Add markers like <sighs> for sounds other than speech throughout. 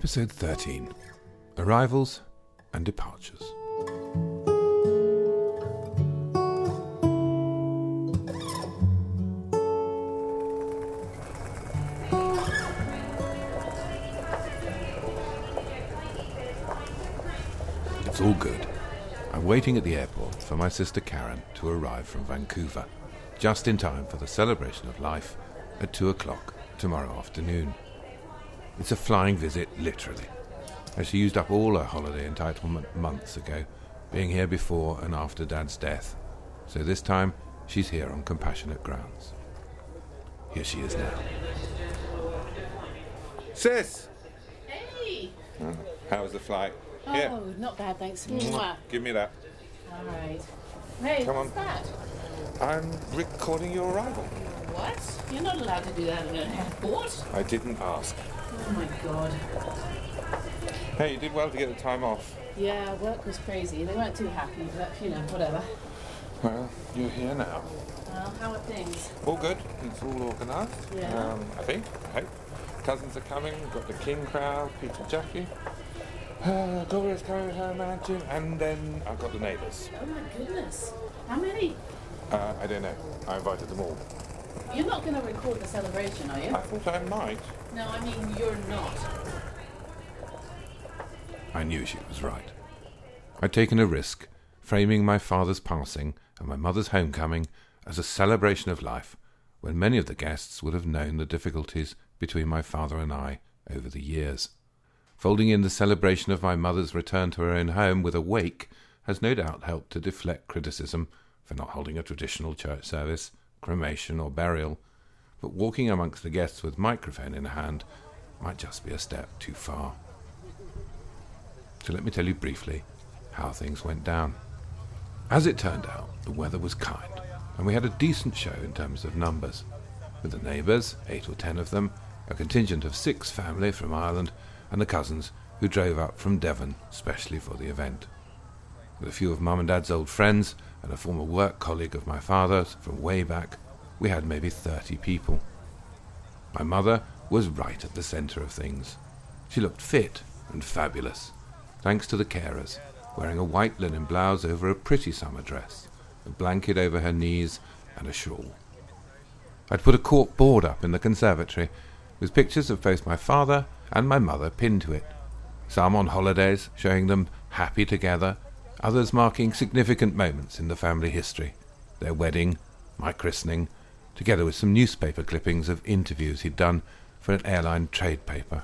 Episode 13 Arrivals and Departures. It's all good. I'm waiting at the airport for my sister Karen to arrive from Vancouver, just in time for the celebration of life at 2 o'clock tomorrow afternoon. It's a flying visit, literally, as she used up all her holiday entitlement months ago, being here before and after Dad's death. So this time, she's here on compassionate grounds. Here she is now. Sis! Hey! How was the flight? Oh, not bad, thanks. Mwah. give me that. All right. Hey, Come what's on. that? I'm recording your arrival. What? You're not allowed to do that in an airport. I didn't ask. Oh my god. Hey, you did well to get the time off. Yeah, work was crazy. They weren't too happy, but you know, whatever. Well, you're here now. Well, how are things? All good. It's all organised. Yeah. Um, I think. I hope. Cousins are coming. We've got the King crowd, Peter Jackie. <sighs> Uh, Gloria's coming with her mansion. And then I've got the neighbours. Oh my goodness. How many? Uh, I don't know. I invited them all. You're not going to record the celebration, are you? I thought I might. No, I mean, you're not. I knew she was right. I'd taken a risk, framing my father's passing and my mother's homecoming as a celebration of life, when many of the guests would have known the difficulties between my father and I over the years. Folding in the celebration of my mother's return to her own home with a wake has no doubt helped to deflect criticism for not holding a traditional church service, cremation, or burial, but walking amongst the guests with microphone in hand might just be a step too far. So let me tell you briefly how things went down. As it turned out, the weather was kind, and we had a decent show in terms of numbers. With the neighbours, eight or ten of them, a contingent of six family from Ireland, and the cousins who drove up from Devon specially for the event. With a few of Mum and Dad's old friends and a former work colleague of my father's from way back, we had maybe thirty people. My mother was right at the centre of things. She looked fit and fabulous, thanks to the carers, wearing a white linen blouse over a pretty summer dress, a blanket over her knees, and a shawl. I'd put a cork board up in the conservatory with pictures of both my father and my mother pinned to it, some on holidays showing them happy together, others marking significant moments in the family history, their wedding, my christening, together with some newspaper clippings of interviews he'd done for an airline trade paper.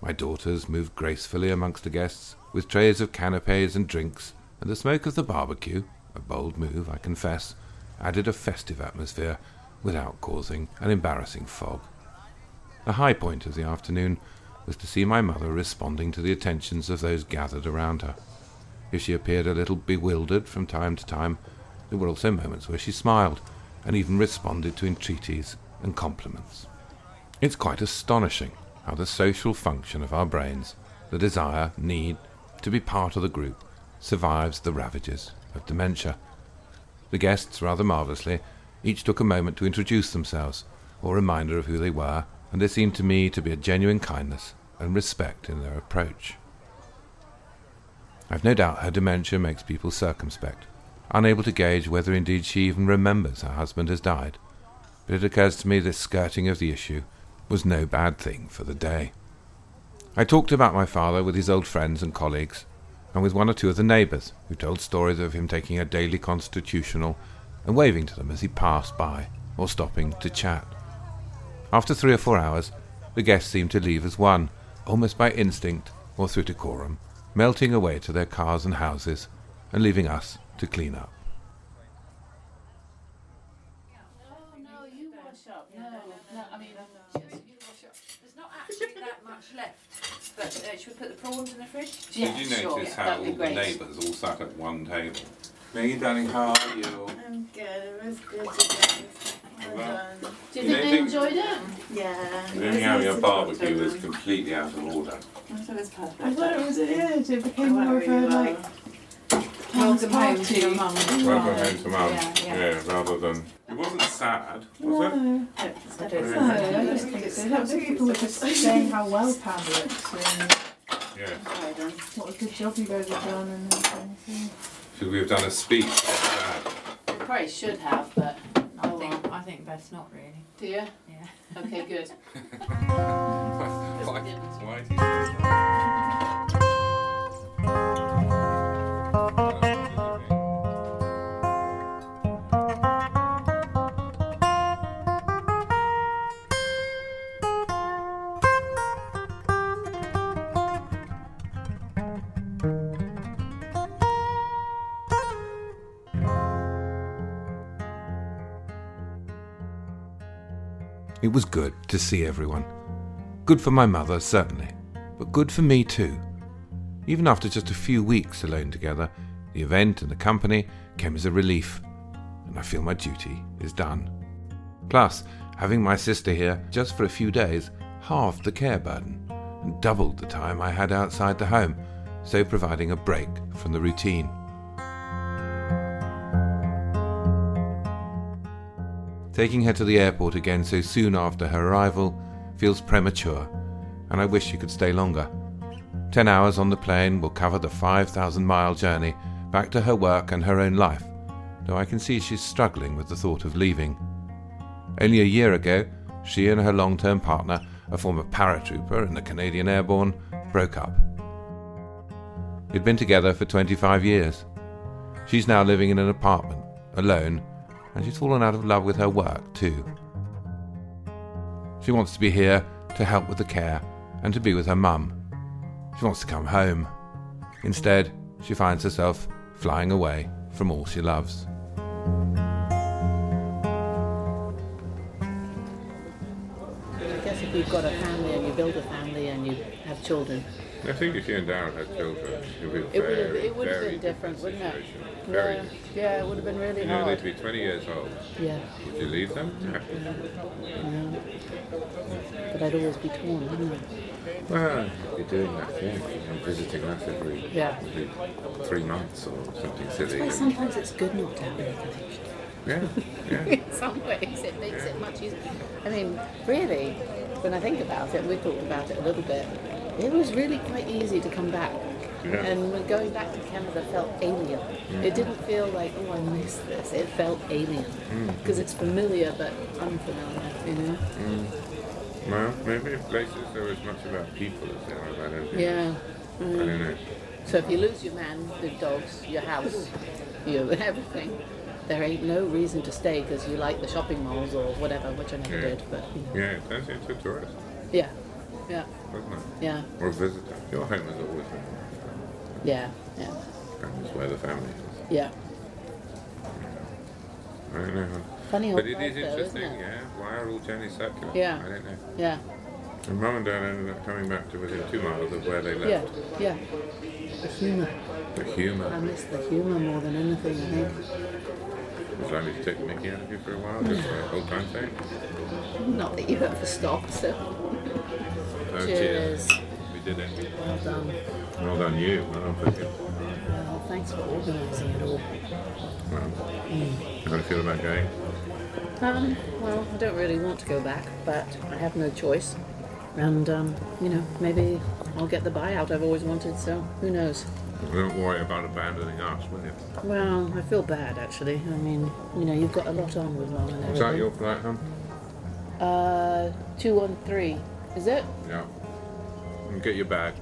My daughters moved gracefully amongst the guests, with trays of canapes and drinks, and the smoke of the barbecue, a bold move, I confess, added a festive atmosphere without causing an embarrassing fog. The high point of the afternoon was to see my mother responding to the attentions of those gathered around her. If she appeared a little bewildered from time to time, there were also moments where she smiled and even responded to entreaties and compliments. It's quite astonishing how the social function of our brains, the desire, need to be part of the group, survives the ravages of dementia. The guests, rather marvellously, each took a moment to introduce themselves, or reminder of who they were, and there seemed to me to be a genuine kindness and respect in their approach. I've no doubt her dementia makes people circumspect, unable to gauge whether indeed she even remembers her husband has died. But it occurs to me this skirting of the issue was no bad thing for the day. I talked about my father with his old friends and colleagues, and with one or two of the neighbours, who told stories of him taking a daily constitutional and waving to them as he passed by, or stopping to chat. After three or four hours, the guests seemed to leave as one, almost by instinct or through decorum, melting away to their cars and houses, and leaving us to clean up. No, no, you wash up. No, no, I mean, I'm not. There's not actually that much left. But uh, should we put the prawns in the fridge? Yeah, sure, yeah, that'd be great. neighbours all sat at one table? Maggie, darling, how are you? I'm good. It was good today. Well Well, done. do you You think they think- enjoyed it? Yeah. The only area barbecue was completely out of order. I thought it was perfect. I thought it was good. It became more of a like Welcome home to your party. mum. Welcome home to mum. Yeah, yeah. rather than. It wasn't sad, was it? No. I don't No, different. I just think it's Lots of people were just saying how well Pam looks and Yes. Sorry, then. what a good job you guys have done and everything. Should we have done a speech? It's sad. We probably should have, but I I think. think, I think best not really. Do you? Yeah. Okay, good. <laughs> Why, why did you say that? It was good to see everyone. Good for my mother, certainly, but good for me too. Even after just a few weeks alone together, the event and the company came as a relief, and I feel my duty is done. Plus, having my sister here just for a few days halved the care burden and doubled the time I had outside the home, so providing a break from the routine. Taking her to the airport again so soon after her arrival feels premature, and I wish she could stay longer. Ten hours on the plane will cover the 5,000 mile journey back to her work and her own life, though I can see she's struggling with the thought of leaving. Only a year ago, she and her long term partner, a former paratrooper in the Canadian Airborne, broke up. They'd been together for 25 years. She's now living in an apartment, alone, and she's fallen out of love with her work too. She wants to be here to help with the care and to be with her mum. She wants to come home. Instead, she finds herself flying away from all she loves. I guess if you've got a family and you build a family and you have children, I think if you and Darren had children, it would be it would have it would have been different, wouldn't it? Yeah, yeah, it would have been really You know, they'd hard. be 20 years old. Yeah, Would you leave them? yeah. But I'd always be torn, wouldn't I? Well, you're doing that thing. I'm visiting us every, Yeah. every three months or something silly. But sometimes it's good not to have anything. Yeah, <laughs> yeah. In some ways, it makes it much easier. I mean, really, when I think about it, we've talked about it a little bit. It was really quite easy to come back. Yeah. And when going back to Canada felt alien. Mm. It didn't feel like, oh, I miss this. It felt alien. Mm, mm. Because it's familiar but unfamiliar, you know? Well, maybe in places there are as much about people as there are about anything. Yeah. I don't know. So if you lose your man, the dogs, your house, <laughs> you everything, there ain't no reason to stay because you like the shopping malls or whatever, which I never Yeah. did. But you know. Yeah, it turns into a tourist, yeah, yeah, doesn't it? yeah, Or a visitor. Your home has always been yeah, yeah, home is where the family is. yeah. I don't know. Funny old But it life is though, isn't it? yeah. Why are all journeys circular? Yeah. I don't know. Yeah, And Mum and Dad ended up coming back to within two miles of where they yeah, left. yeah. The humour. The humour. I humour. miss the humour more than anything. I think. Was I to take the mickey out of you for a while, just for old time's sake? Not that you ever stopped. So Oh, Cheers. We did it. well done. Well done, you. Well done for you. Well, thanks for organising it all. Well, how do you feel about going? Um, well, I don't really want to go back, but I have no choice. And, um, you know, maybe I'll get the buyout I've always wanted, so who knows? Don't worry about abandoning us, will you? Well, I feel bad actually. I mean, you know, you've got a lot on with mum and everything. Is that your flight, hon? Uh, 213. Is it? Yeah. And get your bag.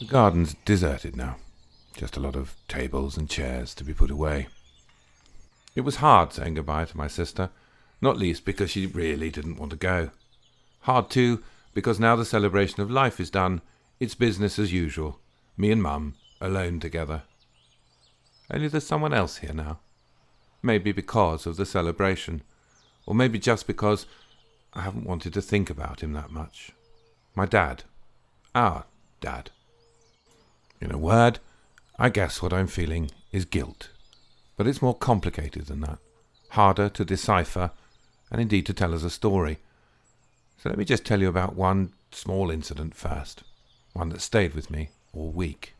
The garden's deserted now. Just a lot of tables and chairs to be put away. It was hard saying goodbye to my sister, not least because she really didn't want to go. Hard too, because now the celebration of life is done, it's business as usual, me and Mum alone together. Only there's someone else here now. Maybe because of the celebration, or maybe just because I haven't wanted to think about him that much. My dad. Our dad. In a word, I guess what I'm feeling is guilt. But it's more complicated than that, harder to decipher, and indeed to tell as a story. So let me just tell you about one small incident first, one that stayed with me all week.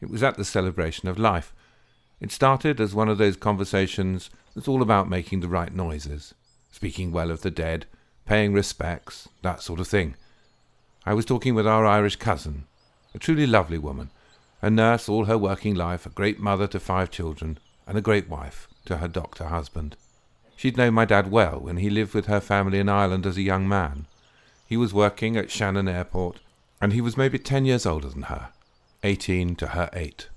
It was at the celebration of life. It started as one of those conversations that's all about making the right noises, speaking well of the dead, paying respects, that sort of thing. I was talking with our Irish cousin, a truly lovely woman, a nurse all her working life, a great mother to five children, and a great wife to her doctor husband. She'd known my dad well when he lived with her family in Ireland as a young man. He was working at Shannon Airport, and he was maybe ten years older than her, eighteen to her eight.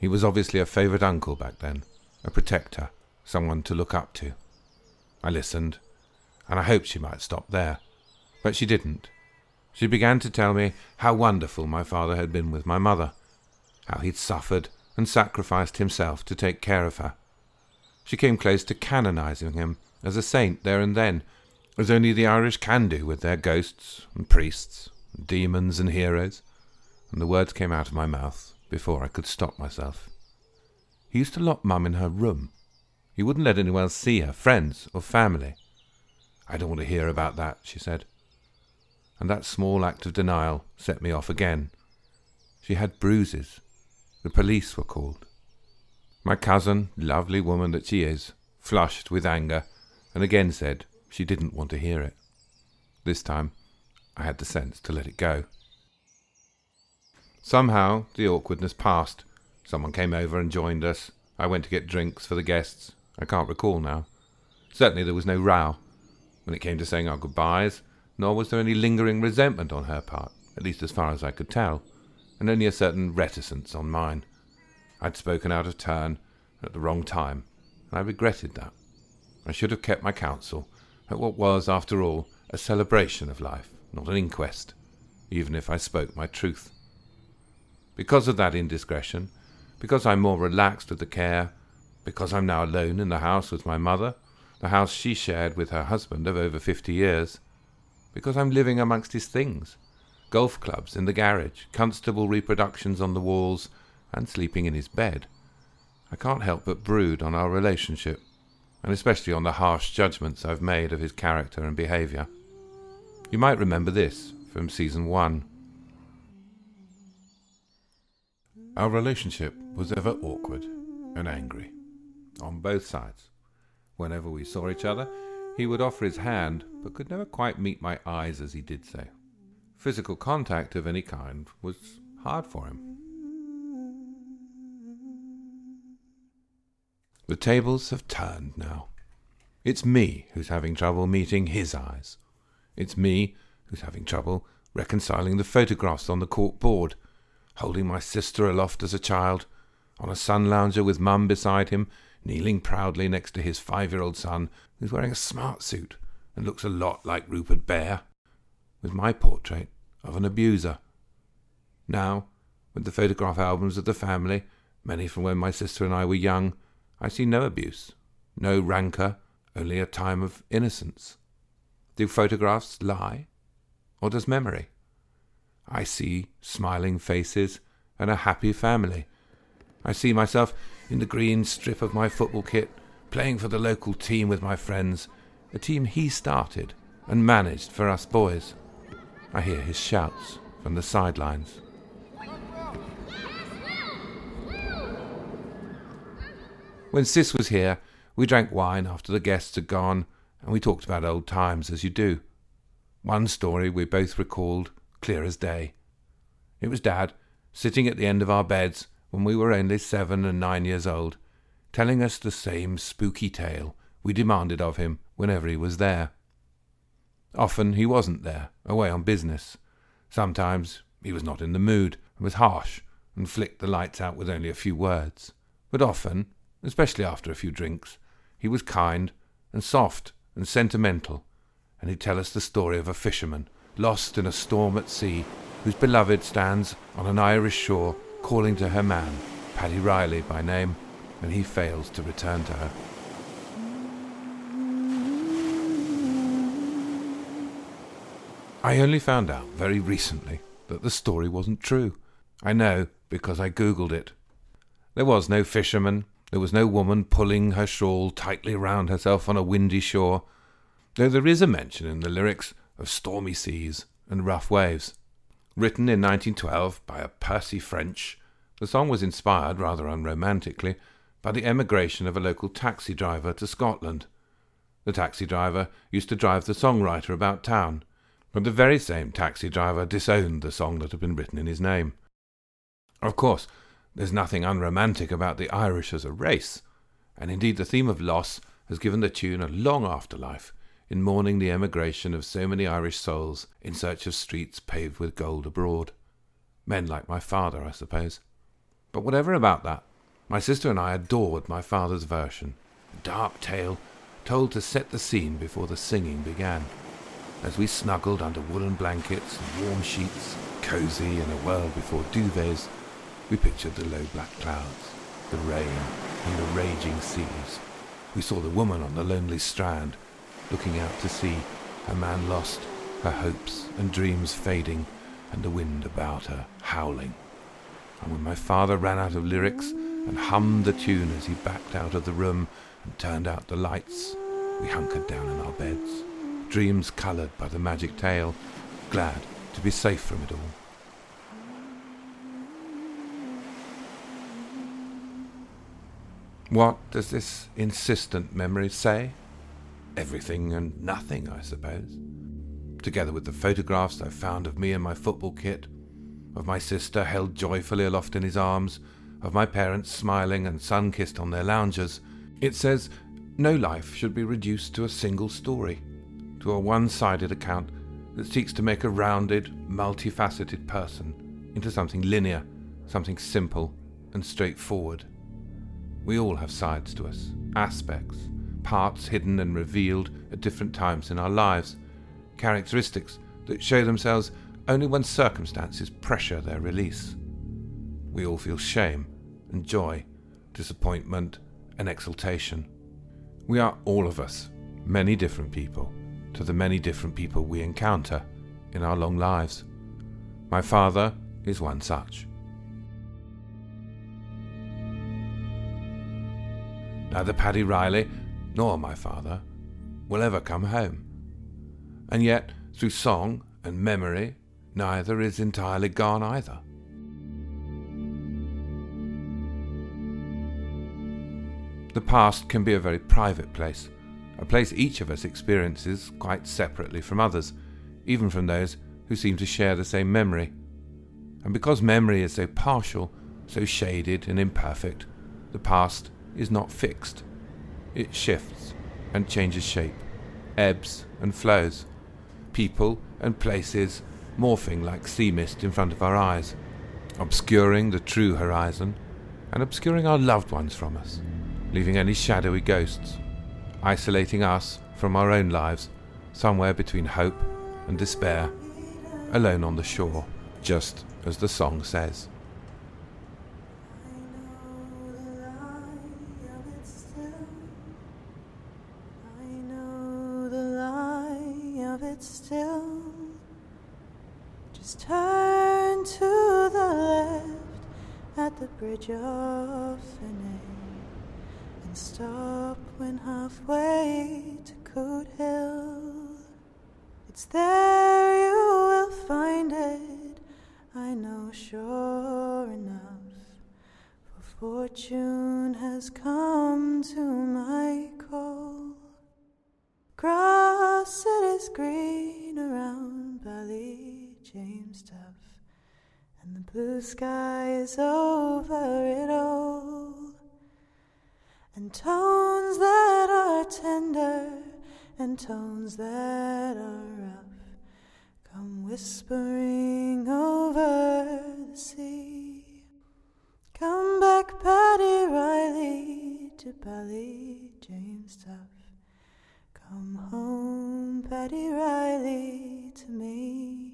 He was obviously a favourite uncle back then, a protector, someone to look up to. I listened, and I hoped she might stop there, but she didn't. She began to tell me how wonderful my father had been with my mother, how he'd suffered and sacrificed himself to take care of her. She came close to canonizing him as a saint there and then, as only the Irish can do with their ghosts and priests, and demons and heroes, and the words came out of my mouth before I could stop myself. He used to lock Mum in her room. He wouldn't let anyone else see her, friends or family. I don't want to hear about that, she said. And that small act of denial set me off again. She had bruises. The police were called. My cousin, lovely woman that she is, flushed with anger, and again said she didn't want to hear it. This time, I had the sense to let it go. Somehow, the awkwardness passed. Someone came over and joined us. I went to get drinks for the guests. I can't recall now. Certainly there was no row when it came to saying our goodbyes, nor was there any lingering resentment on her part, at least as far as I could tell, and only a certain reticence on mine. I'd spoken out of turn at the wrong time, and I regretted that. I should have kept my counsel at what was, after all, a celebration of life, not an inquest, even if I spoke my truth. Because of that indiscretion, because I'm more relaxed with the care, because I'm now alone in the house with my mother, the house she shared with her husband of over fifty years, because I'm living amongst his things golf clubs in the garage, constable reproductions on the walls, and sleeping in his bed. I can't help but brood on our relationship, and especially on the harsh judgments I've made of his character and behaviour. You might remember this from season one. Our relationship was ever awkward and angry, on both sides. Whenever we saw each other, he would offer his hand, but could never quite meet my eyes as he did so. Physical contact of any kind was hard for him. The tables have turned now. It's me who's having trouble meeting his eyes. It's me who's having trouble reconciling the photographs on the court board, holding my sister aloft as a child, on a sun lounger with mum beside him, kneeling proudly next to his five year old son, who's wearing a smart suit and looks a lot like Rupert Bear, with my portrait of an abuser. Now, with the photograph albums of the family, many from when my sister and I were young, I see no abuse, no rancour, only a time of innocence. Do photographs lie? Or does memory? I see smiling faces and a happy family. I see myself in the green strip of my football kit, playing for the local team with my friends, a team he started and managed for us boys. I hear his shouts from the sidelines. When Sis was here, we drank wine after the guests had gone, and we talked about old times as you do. One story we both recalled, clear as day. It was Dad, sitting at the end of our beds when we were only seven and nine years old, telling us the same spooky tale we demanded of him whenever he was there. Often he wasn't there, away on business. Sometimes he was not in the mood and was harsh and flicked the lights out with only a few words. But often, especially after a few drinks, he was kind and soft and sentimental, and he'd tell us the story of a fisherman lost in a storm at sea, whose beloved stands on an Irish shore calling to her man, Paddy Reilly by name, and he fails to return to her. I only found out very recently that the story wasn't true. I know because I googled it, There was no fisherman, there was no woman pulling her shawl tightly round herself on a windy shore, though there is a mention in the lyrics of stormy seas and rough waves. Written in 1912 by a Percy French, the song was inspired, rather unromantically, by the emigration of a local taxi driver to Scotland. The taxi driver used to drive the songwriter about town, but the very same taxi driver disowned the song that had been written in his name. Of course, there's nothing unromantic about the Irish as a race, and indeed the theme of loss has given the tune a long afterlife in mourning the emigration of so many Irish souls in search of streets paved with gold abroad. Men like my father, I suppose. But whatever about that, my sister and I adored my father's version, a dark tale told to set the scene before the singing began. As we snuggled under woolen blankets and warm sheets, cosy in a world before duvets, we pictured the low black clouds, the rain, and the raging seas. We saw the woman on the lonely strand, looking out to sea, her man lost, her hopes and dreams fading, and the wind about her howling. And when my father ran out of lyrics and hummed the tune as he backed out of the room and turned out the lights, we hunkered down in our beds, dreams coloured by the magic tale, glad to be safe from it all. What does this insistent memory say? Everything and nothing, I suppose. Together with the photographs I found of me in my football kit, of my sister held joyfully aloft in his arms, of my parents smiling and sun kissed on their loungers, it says no life should be reduced to a single story, to a one sided account that seeks to make a rounded, multifaceted person into something linear, something simple and straightforward. We all have sides to us, aspects, parts hidden and revealed at different times in our lives, characteristics that show themselves only when circumstances pressure their release. We all feel shame and joy, disappointment and exultation. We are all of us, many different people, to the many different people we encounter in our long lives. My father is one such. Neither Paddy Reilly nor my father will ever come home. And yet, through song and memory, neither is entirely gone either. The past can be a very private place, a place each of us experiences quite separately from others, even from those who seem to share the same memory. And because memory is so partial, so shaded and imperfect, the past is not fixed. It shifts and changes shape, ebbs and flows, people and places morphing like sea mist in front of our eyes, obscuring the true horizon and obscuring our loved ones from us, leaving only shadowy ghosts, isolating us from our own lives somewhere between hope and despair, alone on the shore, just as the song says. I know the lie of it still. I know the lie of it still just turn to the left at the bridge of Finea and stop when halfway to Coot Hill. It's there you will find it, I know sure enough. For fortune has come to my call. Grass it is green around Ballyjamesduff, and the blue sky is over it all. And tones that tender and tones that are rough come whispering over the sea. Come back, Paddy Reilly, to Bally James Duff. Come home, Paddy Reilly, to me.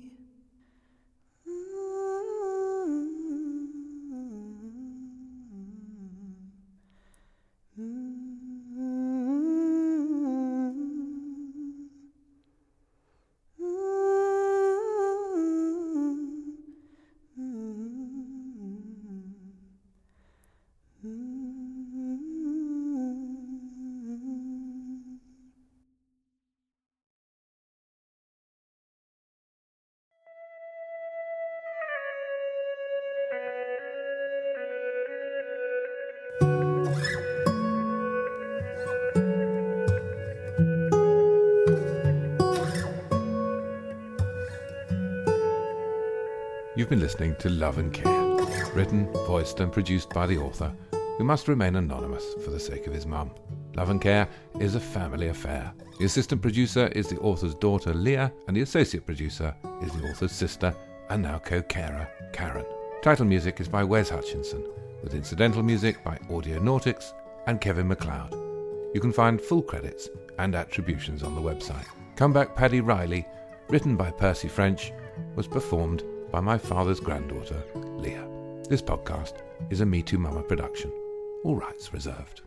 Been listening to Love and Care, written, voiced, and produced by the author, who must remain anonymous for the sake of his mum. Love and Care is a family affair. The assistant producer is the author's daughter, Leah, and the associate producer is the author's sister and now co carer, Karen. Title music is by Wes Hutchinson, with incidental music by Audionautix and Kevin MacLeod. You can find full credits and attributions on the website. Come Back Paddy Reilly, written by Percy French, was performed by my father's granddaughter, Leah. This podcast is a Me Too Mama production. All rights reserved.